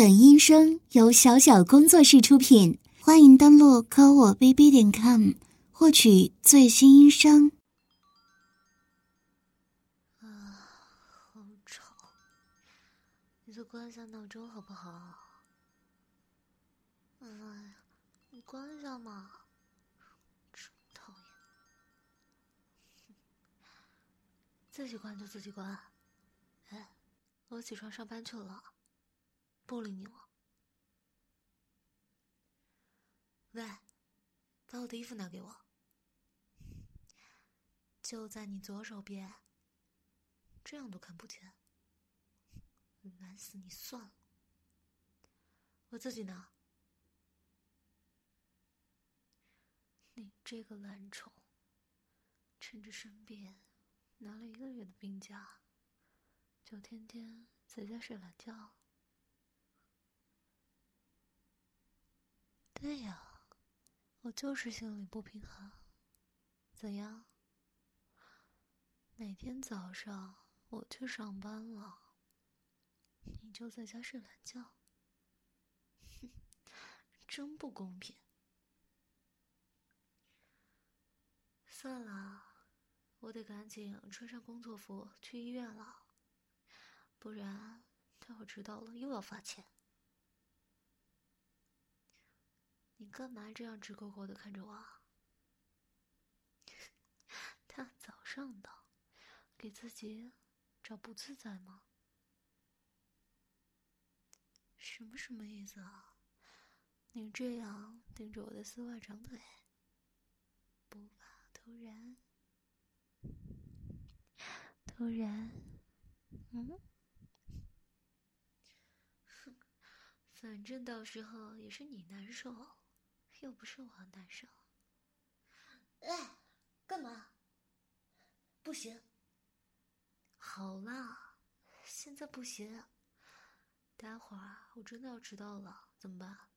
本音声由小小工作室出品，欢迎登录科我 bb 点 com 获取最新音声。啊，好吵！你再关一下闹钟好不好？哎呀，你关一下嘛！真讨厌，自己关就自己关。哎，我起床上班去了。不理你了。喂，把我的衣服拿给我。就在你左手边。这样都看不见，难死你算了。我自己拿。你这个懒虫，趁着生病，拿了一个月的病假，就天天在家睡懒觉。对呀，我就是心里不平衡。怎样？每天早上我去上班了，你就在家睡懒觉，哼，真不公平。算了，我得赶紧穿上工作服去医院了，不然待会迟到了又要罚钱。你干嘛这样直勾勾的看着我？大早上的，给自己找不自在吗？什么什么意思啊？你这样盯着我的丝袜长腿，不怕突然？突然？嗯？哼，反正到时候也是你难受。又不是我难受，哎，干嘛？不行。好啦，现在不行。待会儿我真的要迟到了，怎么办？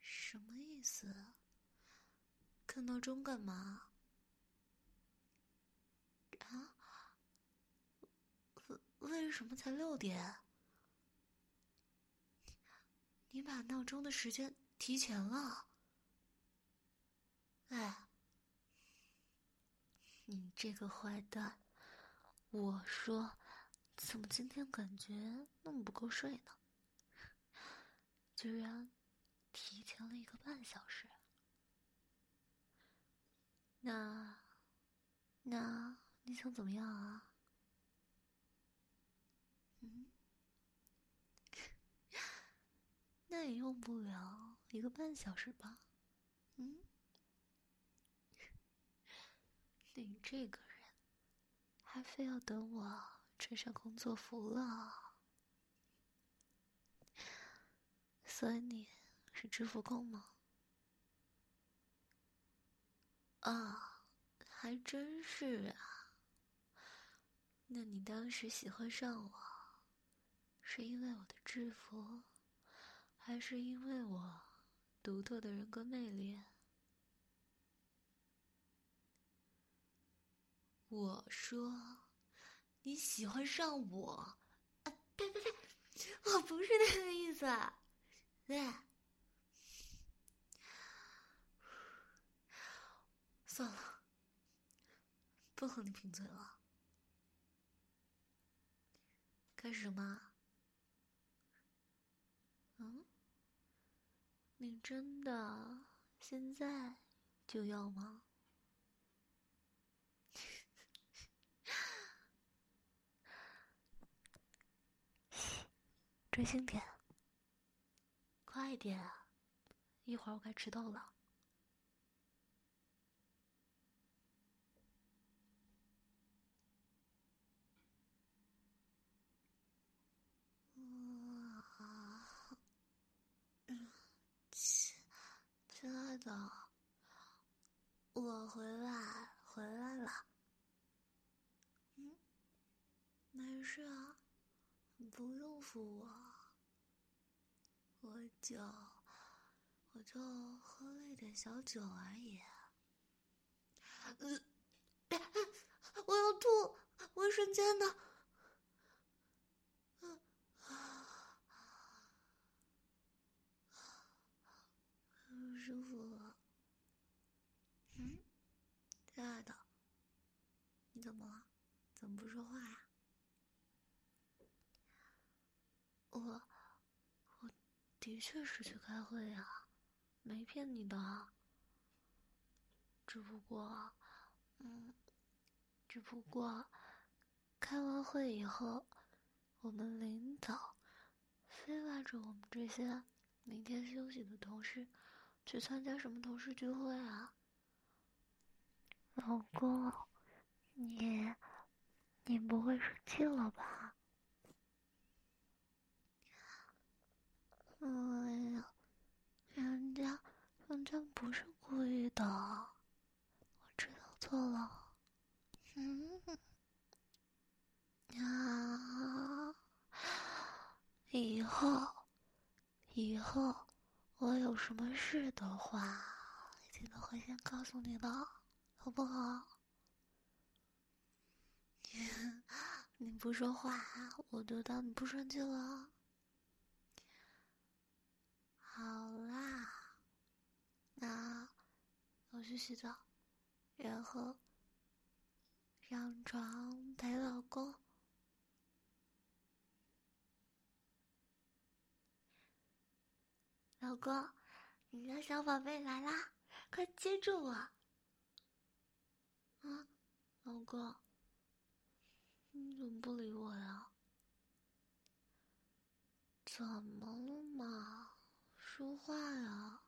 什么意思？看闹钟干嘛？啊？为为什么才六点？你把闹钟的时间提前了，哎，你这个坏蛋！我说，怎么今天感觉那么不够睡呢？居然提前了一个半小时。那，那你想怎么样啊？那也用不了一个半小时吧？嗯，你这个人还非要等我穿上工作服了，所以你是支付工吗？啊，还真是啊。那你当时喜欢上我，是因为我的制服？还是因为我独特的人格魅力。我说你喜欢上我，啊，呸呸呸，我不是那个意思。对，算了，不和你贫嘴了。干什么？嗯？你真的现在就要吗？专心点，快点，一会儿我该迟到了。总我回来回来了。嗯，没事啊，不用扶我。我就我就喝了一点小酒而已。呃，我要吐，卫生间呢。嗯。舒服。亲爱的，你怎么了？怎么不说话呀？我，我的确是去开会呀，没骗你的。只不过，嗯，只不过，开完会以后，我们领导非拉着我们这些明天休息的同事去参加什么同事聚会啊？老公，你，你不会生气了吧？哎呀，人家，人家不是故意的，我知道错了。嗯，啊，以后，以后我有什么事的话，记得会先告诉你的。好不好？你不说话，我就当你不生气了。好啦，那我去洗澡，然后上床陪老公。老公，你的小宝贝来啦，快接住我！老公，你怎么不理我呀？怎么了嘛？说话呀！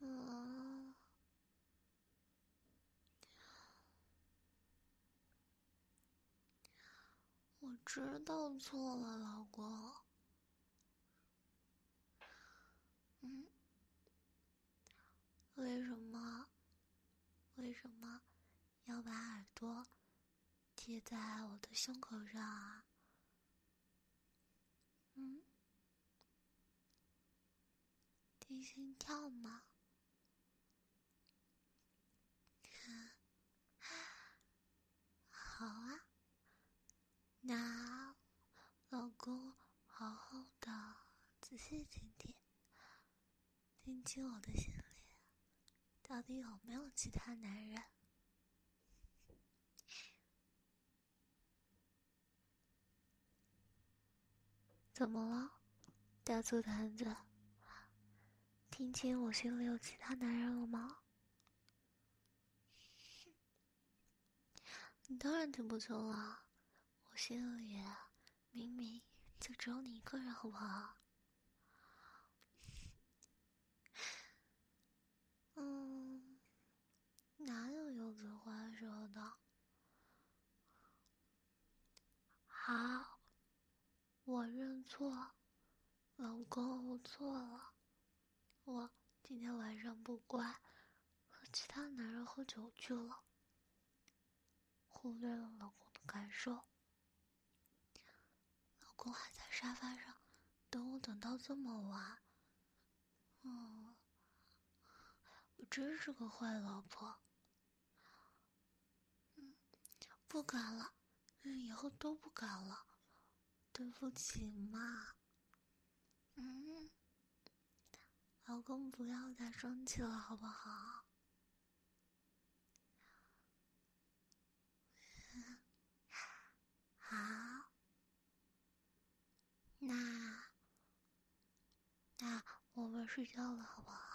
啊，我知道错了，老公。嗯。为什么？为什么要把耳朵贴在我的胸口上啊？嗯，听心跳吗？好啊，那老公好好的仔细听听，听清我的心。到底有没有其他男人？怎么了，大醋坛子？听清我心里有其他男人了吗？你当然听不清了，我心里明明就只有你一个人，好不好？嗯，哪有柚子话说的？好，我认错，老公，我错了。我今天晚上不乖，和其他男人喝酒去了，忽略了老公的感受。老公还在沙发上等我，等到这么晚。嗯。我真是个坏老婆，嗯，不敢了，嗯，以后都不敢了，对不起嘛，嗯，老公不要再生气了，好不好？好，那那我们睡觉了，好不好？